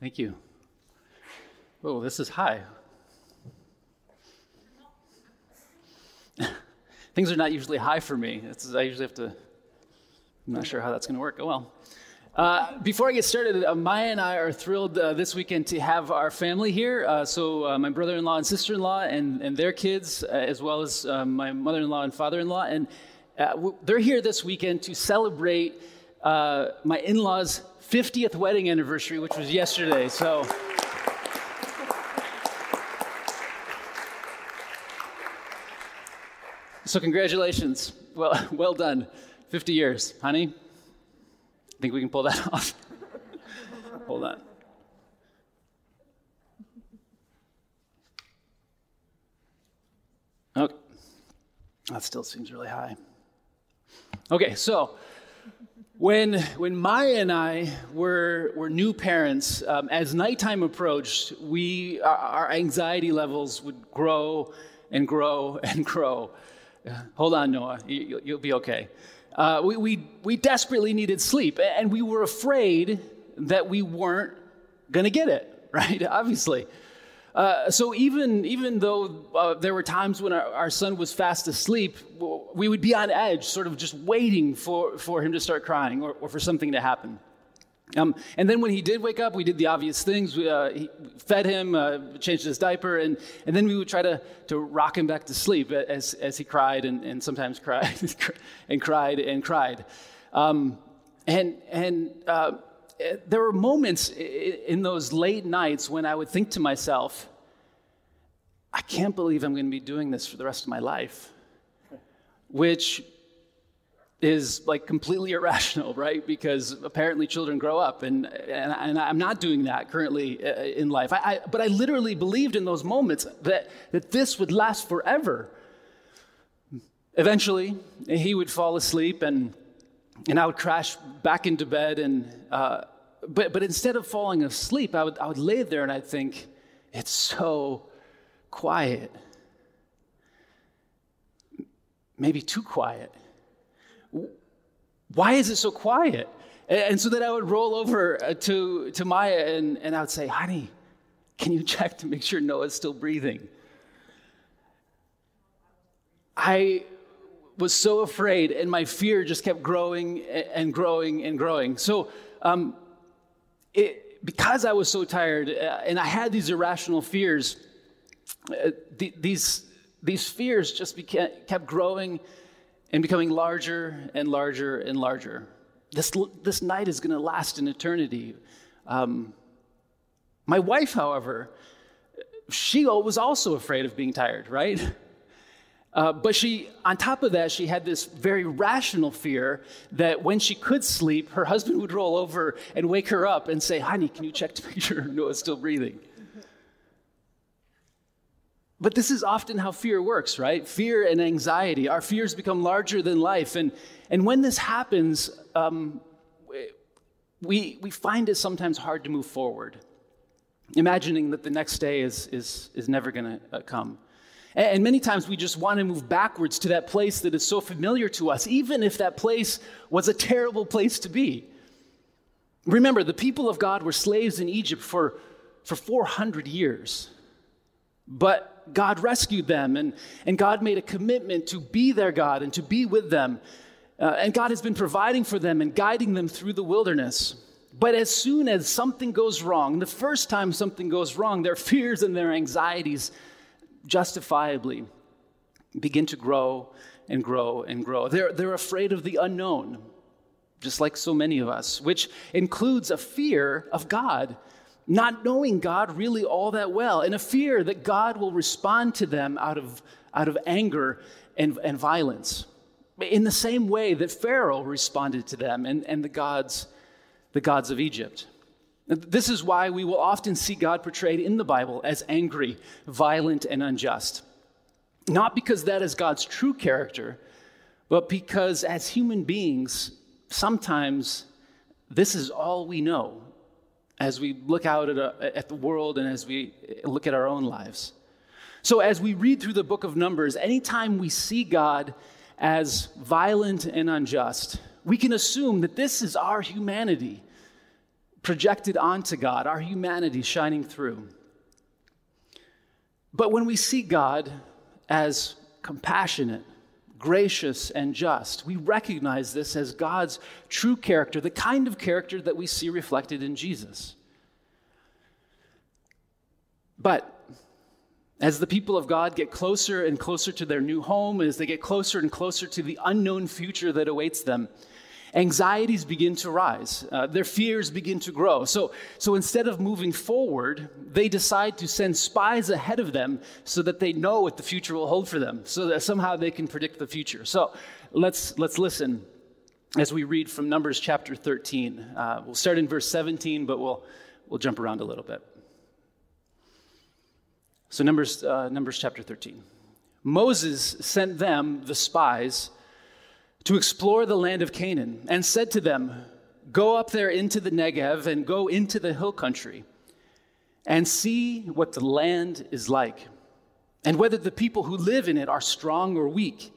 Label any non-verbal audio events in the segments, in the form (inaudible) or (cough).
Thank you. Oh, this is high. (laughs) Things are not usually high for me. It's, I usually have to, I'm not sure how that's going to work. Oh, well. Uh, before I get started, uh, Maya and I are thrilled uh, this weekend to have our family here. Uh, so, uh, my brother in law and sister in law, and, and their kids, uh, as well as my mother in law and father in law. And w- they're here this weekend to celebrate Uh, my in law's 50th wedding anniversary, which was yesterday. So, so congratulations. Well, (laughs) well done. 50 years, honey. I think we can pull that (laughs) off? Hold on. Okay. That still seems really high. Okay, so when, when Maya and I were, were new parents, um, as nighttime approached, we, our, our, anxiety levels would grow and grow (laughs) and grow. Uh, hold on, Noah, you, you'll be okay. Uh, we, we, we desperately needed sleep, and we were afraid that we weren't going to get it, (laughs) right? Obviously. Uh, so even, even though uh, there were times when our, our, son was fast asleep, we would be on edge, sort of just waiting for, for him to start crying or, or for something to happen. Um, and then when he did wake up, we did the obvious things. We uh, fed him, uh, changed his diaper, and, and then we would try to, to rock him back to sleep as, as he cried and, and sometimes (laughs) cried and cried and cried. Um, and and uh, there were moments in those late nights when I would think to myself, I can't believe I'm going to be doing this for the rest of my life, which is like completely (laughs) irrational, right? Because apparently children grow up, and, and, and I'm not doing that currently uh, in life. I, I, but I literally believed in those moments that, that this would last forever. Eventually, he would fall asleep, and, and I would crash back into bed. And, uh, but, but instead of falling asleep, I would, I would lay there and I'd think, it's so quiet. Maybe too quiet why is it so quiet? And so then I would roll over uh, to, to Maya and, and I would say, honey, can you check to make sure Noah's still breathing? I was so afraid, and my fear just kept growing and growing and growing. So, um, it, because I was so tired uh, and I had these irrational fears, uh, the, these, these fears just kept growing and becoming larger and larger and larger. This, this night is going to last an eternity. Um, my wife, however, she was also afraid of being tired, right? (laughs) Uh, but she, on top of that, she had this very rational fear that when she could sleep, her husband would roll over and wake her up and say, Honey, can you check to make (laughs) sure Noah's still breathing? But this is often how fear works, right? Fear and anxiety. Our fears become larger than life. And, and when this happens, um, we, we find it sometimes hard to move forward, imagining that the next day is, is, is never going to uh, come. And, many times we just want to move backwards to that place that is so familiar to us, even if that place was a terrible place to be. Remember, the people of God were slaves in Egypt for, for 400 years. But God rescued them, and, and God made a commitment to be their God and to be with them. Uh, and God has been providing for them and guiding them through the wilderness. But as soon as something goes wrong, the first time something goes wrong, their (laughs) fears and their anxieties justifiably begin to grow and grow and grow. They're, they're afraid of the unknown, just like so many of us, which includes a fear of God not knowing God really all that well, and a fear that God will respond to them out of, out of anger and, and violence. In the same way that Pharaoh responded to them and, and the, gods, the gods of Egypt. This is why we will often see God portrayed in the Bible as angry, violent, and unjust. Not because that is God's true character, but because as human beings, sometimes this is all we know as we look out at, a, at the world and as we look at our own lives. So, as we read through the book of Numbers, anytime we see God as violent and unjust, we can assume that this is our humanity. Projected onto God, our humanity shining through. But when we see God as compassionate, gracious, and just, we recognize this as God's true character, the kind of character that we see reflected in Jesus. But as the people of God get closer and closer to their new home, as they get closer and closer to the unknown future that awaits them, anxieties begin to rise. Uh, their fears begin to grow. So, so instead of moving forward, they decide to send spies ahead of them so that they know what the future will hold for them, so that somehow they can predict the future. So let's, let's listen as we read from Numbers chapter 13. Uh, we'll start in verse 17, but we'll, we'll jump around a little bit. So, Numbers, uh, Numbers chapter 13. Moses sent them, the spies, to explore the land of Canaan and said to them, Go up there into the Negev and go into the hill country and see what the land is like, and whether the people who live in it are strong or weak,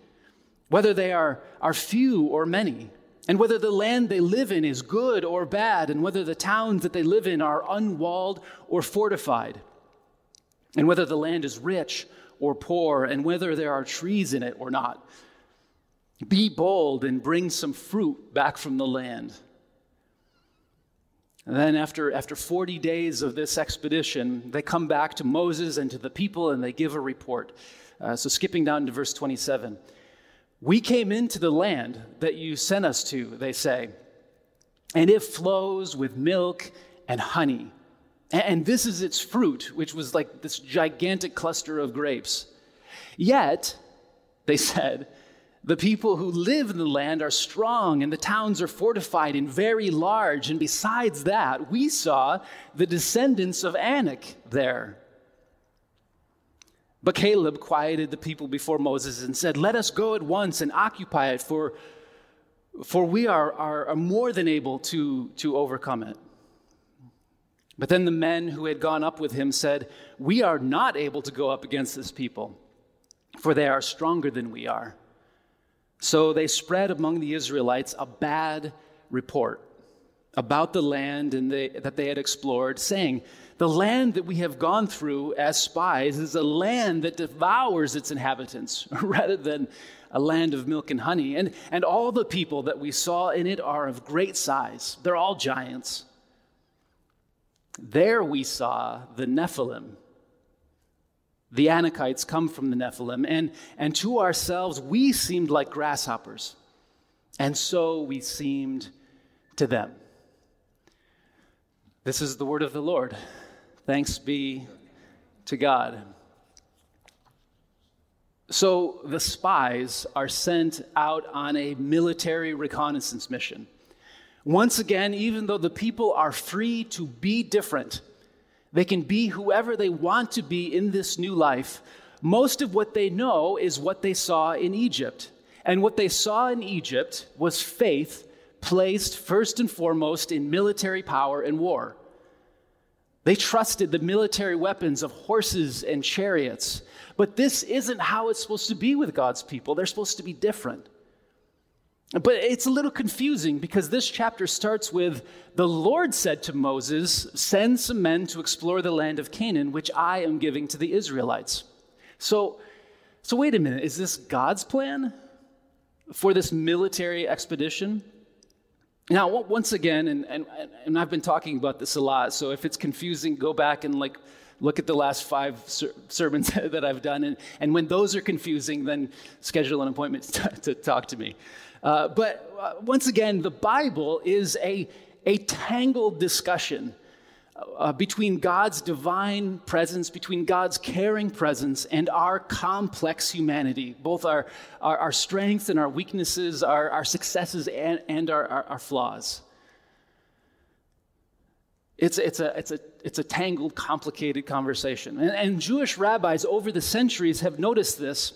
whether they are, are few or many, and whether the land they live in is good or bad, and whether the towns that they live in are unwalled or fortified and whether the land is rich or poor, and whether there are trees in it or not. Be bold and bring some fruit back from the land. And then, after, after 40 days of this expedition, they come back to Moses and to the people and they give a report. Uh, so, skipping down to verse 27. We came into the land that you sent us to, they say, and it flows with milk and honey. And this is its fruit, which was like this gigantic cluster of grapes. Yet, they (laughs) said, the people who live in the land are strong, and the towns are fortified and very large. And besides that, we saw the descendants of Anak there. But Caleb quieted the people before Moses and said, Let us go at once and occupy it, for, for we are, are, are more than able to, to overcome it. But then the men who had gone up with him said, We are not able to go up against this people, for they are stronger than we are. So they spread among the Israelites a bad report about the land and they, that they had explored, saying, The land that we have gone through as spies is a land that devours its inhabitants (laughs) rather than a land of milk and honey. And, and all the people that we saw in it are of great size, they're all giants. There we saw the Nephilim. The Anakites come from the Nephilim, and, and to ourselves we seemed like grasshoppers, and so we seemed to them. This is the word of the Lord. Thanks be to God. So the spies are sent out on a military reconnaissance mission. Once again, even though the people are free to be different, they can be whoever they want to be in this new life. Most of what they know is what they saw in Egypt. And what they saw in Egypt was faith placed first and foremost in military power and war. They trusted the military weapons of horses and chariots. But this isn't how it's supposed to be with God's people. They're supposed to be different. But it's a little confusing because this chapter starts with the Lord said to Moses, Send some men to explore the land of Canaan, which I am giving to the Israelites. So, so wait a minute, is this God's plan for this military expedition? Now, once again, and, and, and I've been talking about this a lot, so if it's confusing, go back and like look at the last five ser- sermons (laughs) that I've done. And, and when those are confusing, then schedule an appointment (laughs) to, to talk to me. Uh, but uh, once again, the Bible is a, a tangled discussion uh, between God's divine presence, between God's caring presence, and our complex humanity, both our, our, our strengths and our weaknesses, our, our successes and, and our, our, our flaws. It's, it's, a, it's, a, it's a tangled, complicated conversation. And, and Jewish rabbis over the centuries have noticed this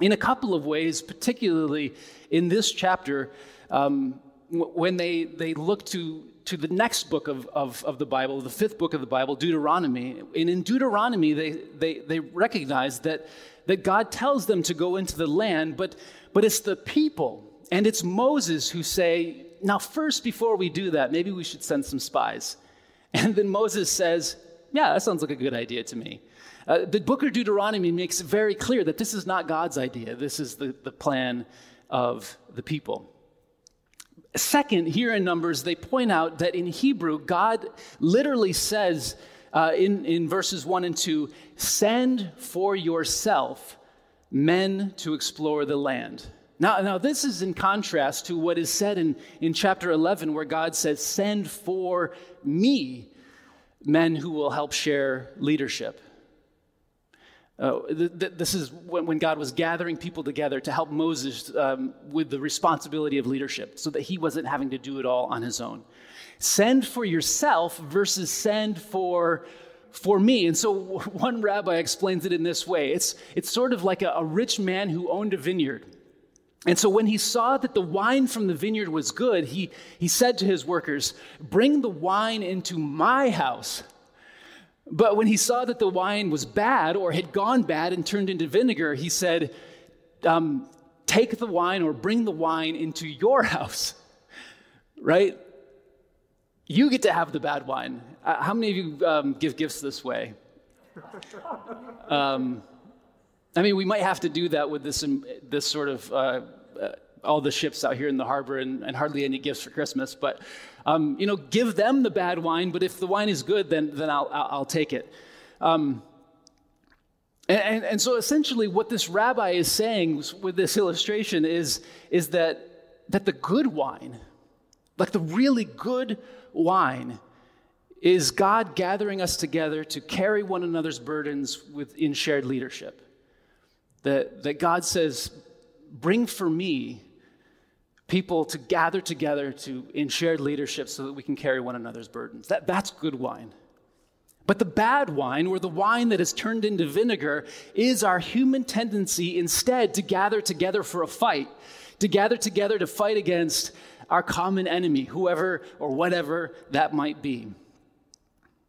in a couple of ways, particularly in this chapter, um, when they, they look to, to the next book of, of, of, the Bible, the fifth book of the Bible, Deuteronomy. And in Deuteronomy, they, they, they recognize that, that God tells them to go into the land, but, but it's the people and it's Moses who say, Now, first, before we do that, maybe we should send some spies. (laughs) And then Moses says, Yeah, that sounds like a good idea to me. Uh, the book of Deuteronomy makes it very clear that this is not God's idea, this is the, the plan of the people. Second, here in Numbers, they point out that in Hebrew, God literally says uh, in, in verses 1 and 2 send for yourself men to explore the land. Now, now, this is in contrast to what is said in, in chapter 11, where God says, Send for me men who will help share leadership. Uh, th- th- this is when, when, God was gathering people together to help Moses um, with the responsibility of leadership so that he wasn't having to do it all on his own. Send for yourself versus send for for me. And so (laughs) one rabbi explains it in this way it's, it's sort of like a, a rich man who owned a vineyard. And so when he saw that the wine from the vineyard was good, he, he said to his workers, Bring the wine into my house. But when he saw that the wine was bad or had gone bad and turned into vinegar, he said, um, Take the wine or bring the wine into your house. (laughs) Right? You get to have the bad wine. Uh, how many of you um, give gifts this way? (laughs) Um, I mean, we might have to do that with this, um, this sort of uh, uh, all the ships out here in the harbor and, and hardly any gifts for Christmas. But, um, you know, give them the bad wine, but if the wine is good, then, then I'll, I'll, take it. Um, and, and, and, so essentially, what this rabbi is saying with this illustration is, is that, that the good wine, like the really good wine, is God gathering us together to carry one another's burdens within shared leadership. That, that God says, bring for me people to gather together to, in shared leadership so that we can carry one another's burdens. That, that's good wine. But the bad wine, or the wine that is turned into vinegar, is our human tendency instead to gather together for a fight, to gather together to fight against our common enemy, whoever or whatever that might be.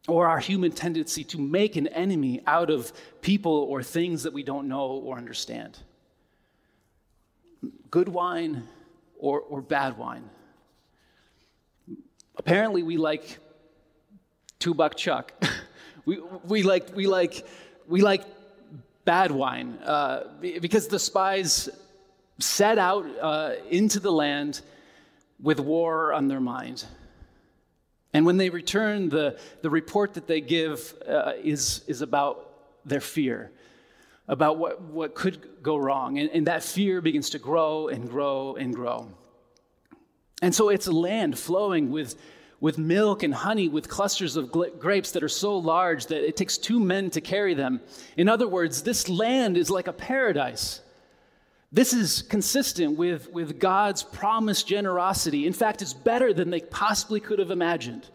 Or our human tendency to make an enemy out of people or things that we don't know or understand good wine or, or bad wine. Apparently, we like two buck chuck. (laughs) we, we, like, we, like, we like bad wine uh, because the spies set out uh, into the land with war on their mind. And when they return, the, the report that they give uh, is, is about their fear about what, what could go wrong. And, and that fear begins to grow and grow and grow. And so it's a land flowing with, with milk and honey, with clusters of grapes that are so large that it takes two men to carry them. In other words, this land is like a paradise. This is consistent with, with God's promised generosity. In fact, it's better than they possibly could have imagined.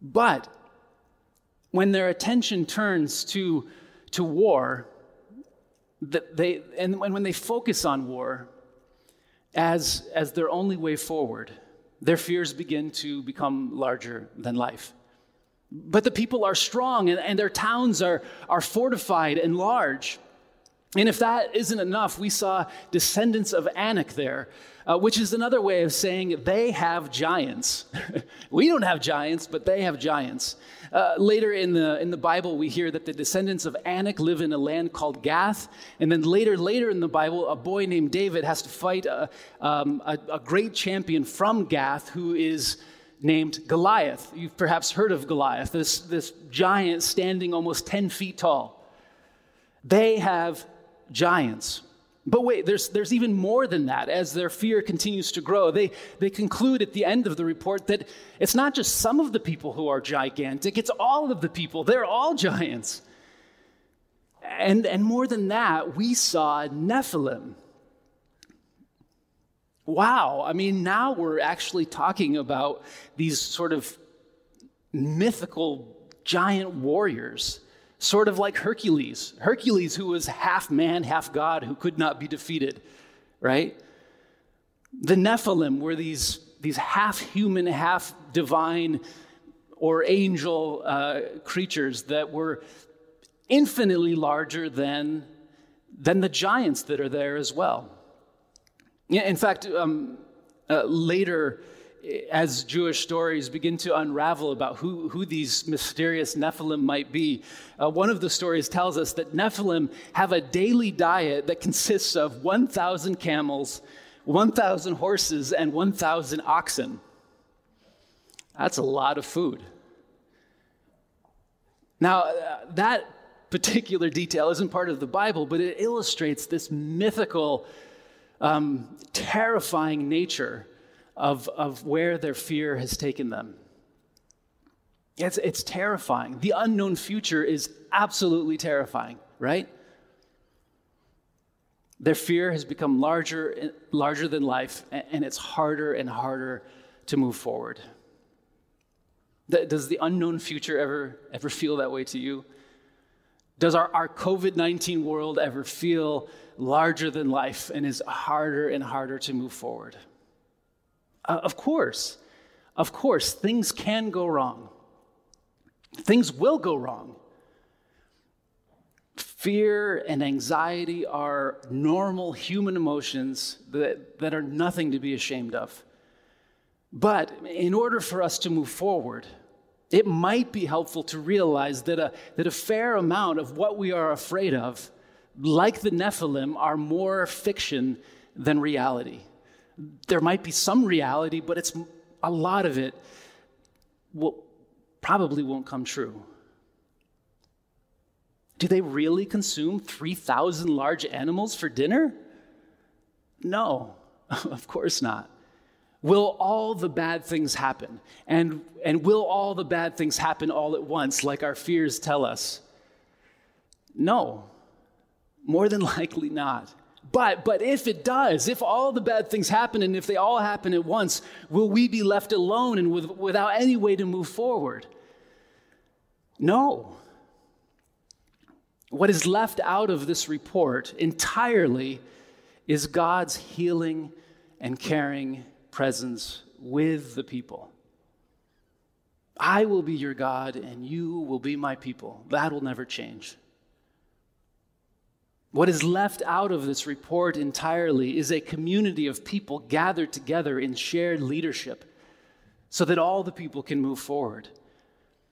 But when their attention turns to to war, that they, and when they focus on war as, as their only way forward, their fears begin to become larger than life. But the people are strong and, and their towns are, are fortified and large. And if that isn't enough, we saw descendants of Anak there, uh, which is another way of saying they have giants. (laughs) we don't have giants, but they have giants. Uh, later in the, in the Bible, we hear that the descendants of Anak live in a land called Gath. And then later, later in the Bible, a boy named David has to fight a, um, a, a great champion from Gath who is named Goliath. You've perhaps heard of Goliath, this, this giant standing almost 10 feet tall. They have giants. But wait, there's, there's even more than that as their fear continues to grow. They, they conclude at the end of the report that it's not just some of the people who are gigantic, it's all of the people. They're all giants. And, and more than that, we saw Nephilim. Wow, I mean, now we're actually talking about these sort of mythical giant warriors sort of like Hercules. Hercules, who was half man, half God, who could not be defeated, right? The Nephilim were these, these half human, half divine or angel uh, creatures that were infinitely larger than, than the giants that are there as well. In fact, um, Uh, later, as Jewish stories begin to unravel about who, who these mysterious Nephilim might be, uh, one of the stories tells us that Nephilim have a daily diet that consists of 1,000 camels, 1,000 horses, and 1,000 oxen. That's a lot of food. Now, uh, that particular detail isn't part of the Bible, but it illustrates this mythical, um, terrifying nature of, of where their fear has taken them. It's, it's terrifying. The unknown future is absolutely terrifying, right? Their fear has become larger, larger than life, and it's harder and harder to move forward. Does the unknown future ever, ever feel that way to you? Does our, our COVID 19 world ever feel larger than life and is harder and harder to move forward? Uh, of course, of course, things can go wrong. Things will go wrong. Fear and anxiety are normal human emotions that, that are nothing to be ashamed of. But in order for us to move forward, it might be helpful to realize that a, that a fair amount of what we are afraid of, like the Nephilim, are more fiction than reality. There might be some reality, but it's a lot of it will, probably won't come true. Do they really consume 3,000 large animals for dinner? No, (laughs) of course not. Will all the bad things happen? And, and will all the bad things happen all at once, like our fears tell us? No, more than (laughs) likely not. But, but if it does, if all the bad things happen and if they all happen at once, will we be left alone and with, without any way to move forward? No. What is left out of this report entirely is God's healing and caring presence with the people. I will be your God and you will be my people. That will never change. What is left out of this report entirely is a community of people gathered together in shared leadership so that all the people can move forward.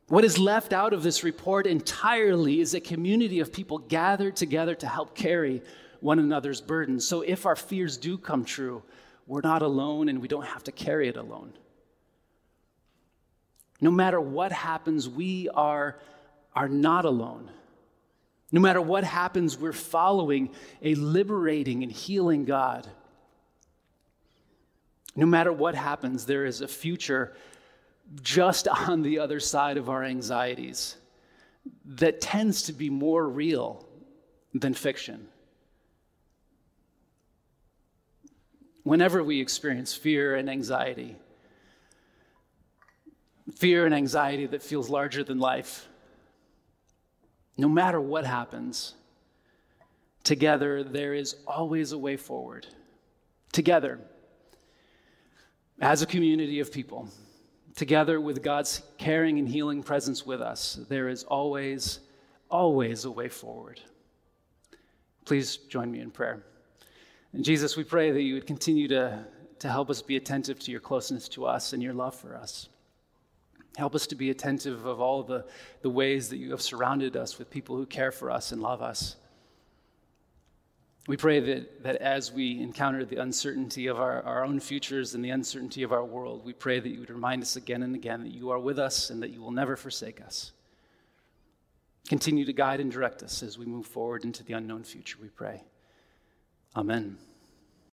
What is left out of this report entirely is a community of people gathered together to help carry one another's burdens. So if our fears do come true, we're not alone and we don't have to carry it alone. No matter what happens, we are, are not alone. No matter what happens, we're following a liberating and healing God. No matter what happens, there is a future just (laughs) on the other side of our anxieties that tends to be more real than fiction. whenever we experience fear and anxiety, fear and anxiety that feels larger than life, no matter what happens, together there is always a way forward. Together, as a community of people, together with God's caring and healing presence with us, there is always, always a way forward. Please join me in prayer. And Jesus, we pray that you would continue to, to help us be attentive to your closeness to us and your love for us. Help us to be attentive of all the, the ways that you have surrounded us with people who care for us and love us. We pray that, that as we encounter the uncertainty of our, our own futures and the uncertainty of our world, we pray that you would remind us again and again that you are with us and that you will never forsake us. Continue to guide and direct us as we move forward into the unknown future, we pray. Amen.